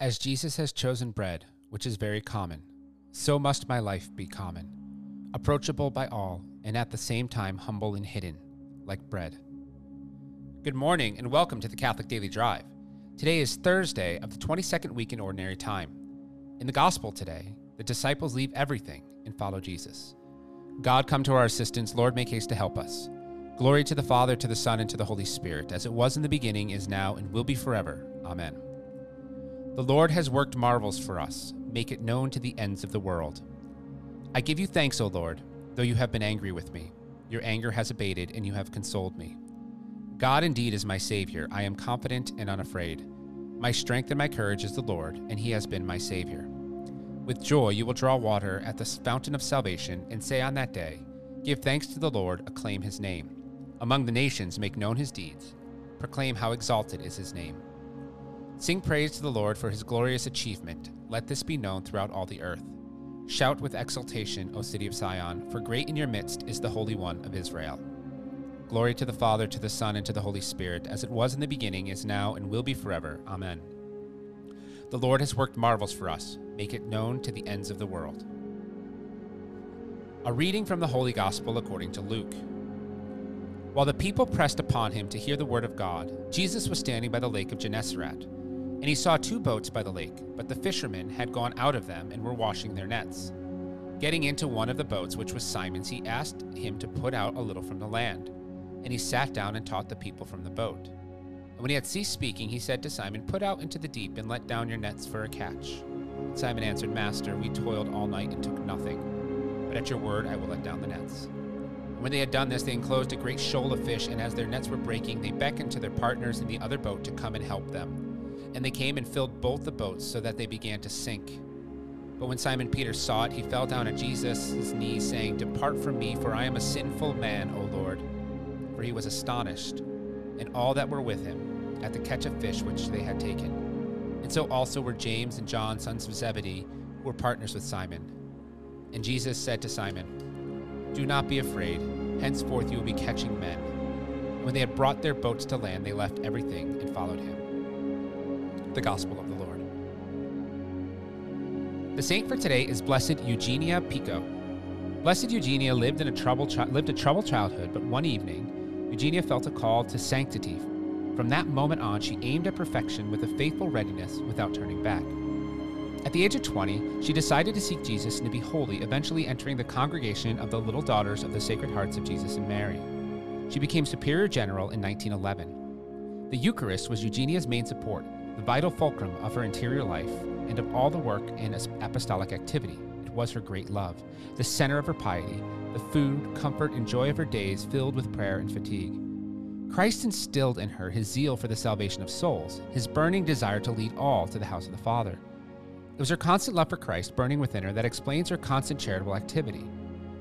As Jesus has chosen bread, which is very common, so must my life be common, approachable by all, and at the same time humble and hidden, like bread. Good morning, and welcome to the Catholic Daily Drive. Today is Thursday of the 22nd week in Ordinary Time. In the Gospel today, the disciples leave everything and follow Jesus. God, come to our assistance. Lord, make haste to help us. Glory to the Father, to the Son, and to the Holy Spirit, as it was in the beginning, is now, and will be forever. Amen. The Lord has worked marvels for us. Make it known to the ends of the world. I give you thanks, O Lord, though you have been angry with me. Your anger has abated, and you have consoled me. God indeed is my Savior. I am confident and unafraid. My strength and my courage is the Lord, and He has been my Savior. With joy you will draw water at the fountain of salvation, and say on that day, Give thanks to the Lord, acclaim His name. Among the nations, make known His deeds. Proclaim how exalted is His name. Sing praise to the Lord for his glorious achievement. Let this be known throughout all the earth. Shout with exultation, O city of Sion, for great in your midst is the Holy One of Israel. Glory to the Father, to the Son, and to the Holy Spirit, as it was in the beginning, is now, and will be forever. Amen. The Lord has worked marvels for us. Make it known to the ends of the world. A reading from the Holy Gospel according to Luke. While the people pressed upon him to hear the word of God, Jesus was standing by the lake of Gennesaret and he saw two boats by the lake, but the fishermen had gone out of them and were washing their nets. Getting into one of the boats, which was Simon's, he asked him to put out a little from the land. And he sat down and taught the people from the boat. And when he had ceased speaking, he said to Simon, Put out into the deep and let down your nets for a catch. Simon answered, Master, we toiled all night and took nothing. But at your word I will let down the nets. And when they had done this, they enclosed a great shoal of fish, and as their nets were breaking, they beckoned to their partners in the other boat to come and help them and they came and filled both the boats so that they began to sink. But when Simon Peter saw it, he fell down at Jesus' knees, saying, Depart from me, for I am a sinful man, O Lord. For he was astonished, and all that were with him, at the catch of fish which they had taken. And so also were James and John, sons of Zebedee, who were partners with Simon. And Jesus said to Simon, Do not be afraid, henceforth you will be catching men. When they had brought their boats to land, they left everything and followed him the gospel of the Lord. The saint for today is Blessed Eugenia Picco. Blessed Eugenia lived in a troubled lived a troubled childhood, but one evening, Eugenia felt a call to sanctity. From that moment on, she aimed at perfection with a faithful readiness without turning back. At the age of 20, she decided to seek Jesus and to be holy, eventually entering the congregation of the Little Daughters of the Sacred Hearts of Jesus and Mary. She became Superior General in 1911. The Eucharist was Eugenia's main support, the vital fulcrum of her interior life and of all the work and apostolic activity. It was her great love, the center of her piety, the food, comfort, and joy of her days filled with prayer and fatigue. Christ instilled in her his zeal for the salvation of souls, his burning desire to lead all to the house of the Father. It was her constant love for Christ burning within her that explains her constant charitable activity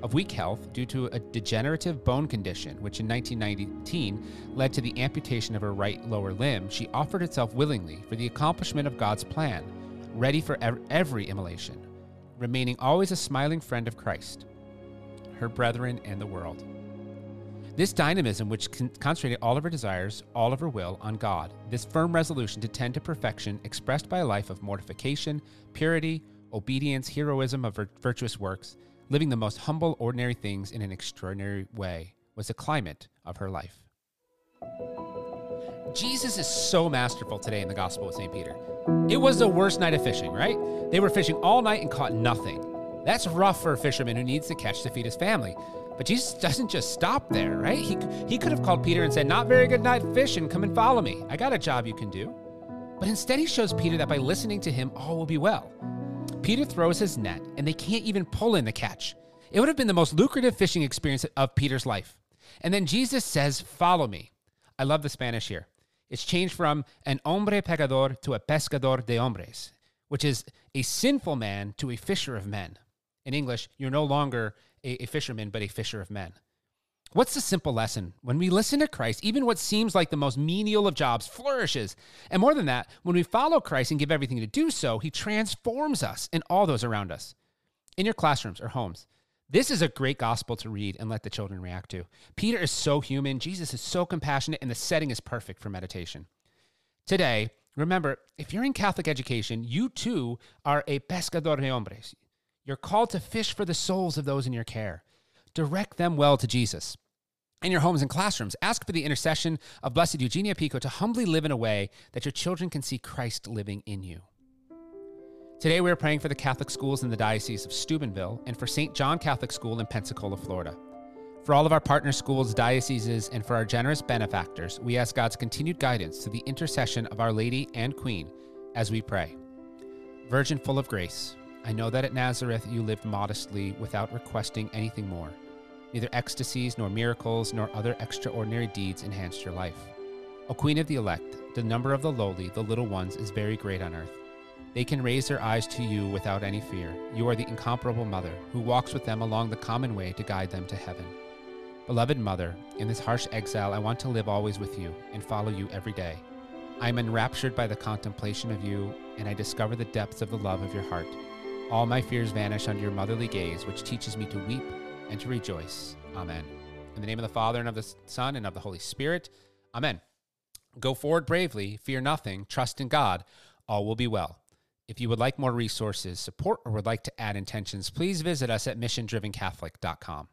of weak health due to a degenerative bone condition, which in 1919 led to the amputation of her right lower limb, she offered herself willingly for the accomplishment of God's plan, ready for every immolation, remaining always a smiling friend of Christ, her brethren, and the world. This dynamism, which concentrated all of her desires, all of her will on God, this firm resolution to tend to perfection, expressed by a life of mortification, purity, obedience, heroism of virtuous works, living the most humble, ordinary things in an extraordinary way was the climate of her life. Jesus is so masterful today in the Gospel of St. Peter. It was the worst night of fishing, right? They were fishing all night and caught nothing. That's rough for a fisherman who needs to catch to feed his family. But Jesus doesn't just stop there, right? He, he could have called Peter and said, Not very good night fishing, come and follow me. I got a job you can do. But instead, he shows Peter that by listening to him, all will be well. Peter throws his net, and they can't even pull in the catch. It would have been the most lucrative fishing experience of Peter's life. And then Jesus says, Follow me. I love the Spanish here. It's changed from an hombre pecador to a pescador de hombres, which is a sinful man to a fisher of men. In English, you're no longer a, a fisherman, but a fisher of men. What's the simple lesson? When we listen to Christ, even what seems like the most menial of jobs flourishes. And more than that, when we follow Christ and give everything to do so, he transforms us and all those around us. In your classrooms or homes, this is a great gospel to read and let the children react to. Peter is so human, Jesus is so compassionate, and the setting is perfect for meditation. Today, Remember, if you're in Catholic education, you too are a pescador de hombres. You're called to fish for the souls of those in your care. Direct them well to Jesus. In your homes and classrooms, ask for the intercession of Blessed Eugenia Picco to humbly live in a way that your children can see Christ living in you. Today, we are praying for the Catholic schools in the Diocese of Steubenville and for St. John Catholic School in Pensacola, Florida. For all of our partner schools, dioceses, and for our generous benefactors, we ask God's continued guidance to the intercession of Our Lady and Queen as we pray. Virgin full of grace, I know that at Nazareth you lived modestly without requesting anything more. Neither ecstasies nor miracles nor other extraordinary deeds enhanced your life. O Queen of the elect, the number of the lowly, the little ones, is very great on earth. They can raise their eyes to you without any fear. You are the incomparable Mother who walks with them along the common way to guide them to heaven. Beloved Mother, in this harsh exile, I want to live always with you and follow you every day. I am enraptured by the contemplation of you, and I discover the depths of the love of your heart. All my fears vanish under your motherly gaze, which teaches me to weep and to rejoice. Amen. In the name of the Father, and of the Son, and of the Holy Spirit. Amen. Go forward bravely, fear nothing, trust in God, all will be well. If you would like more resources, support, or would like to add intentions, please visit us at missiondrivencatholic.com.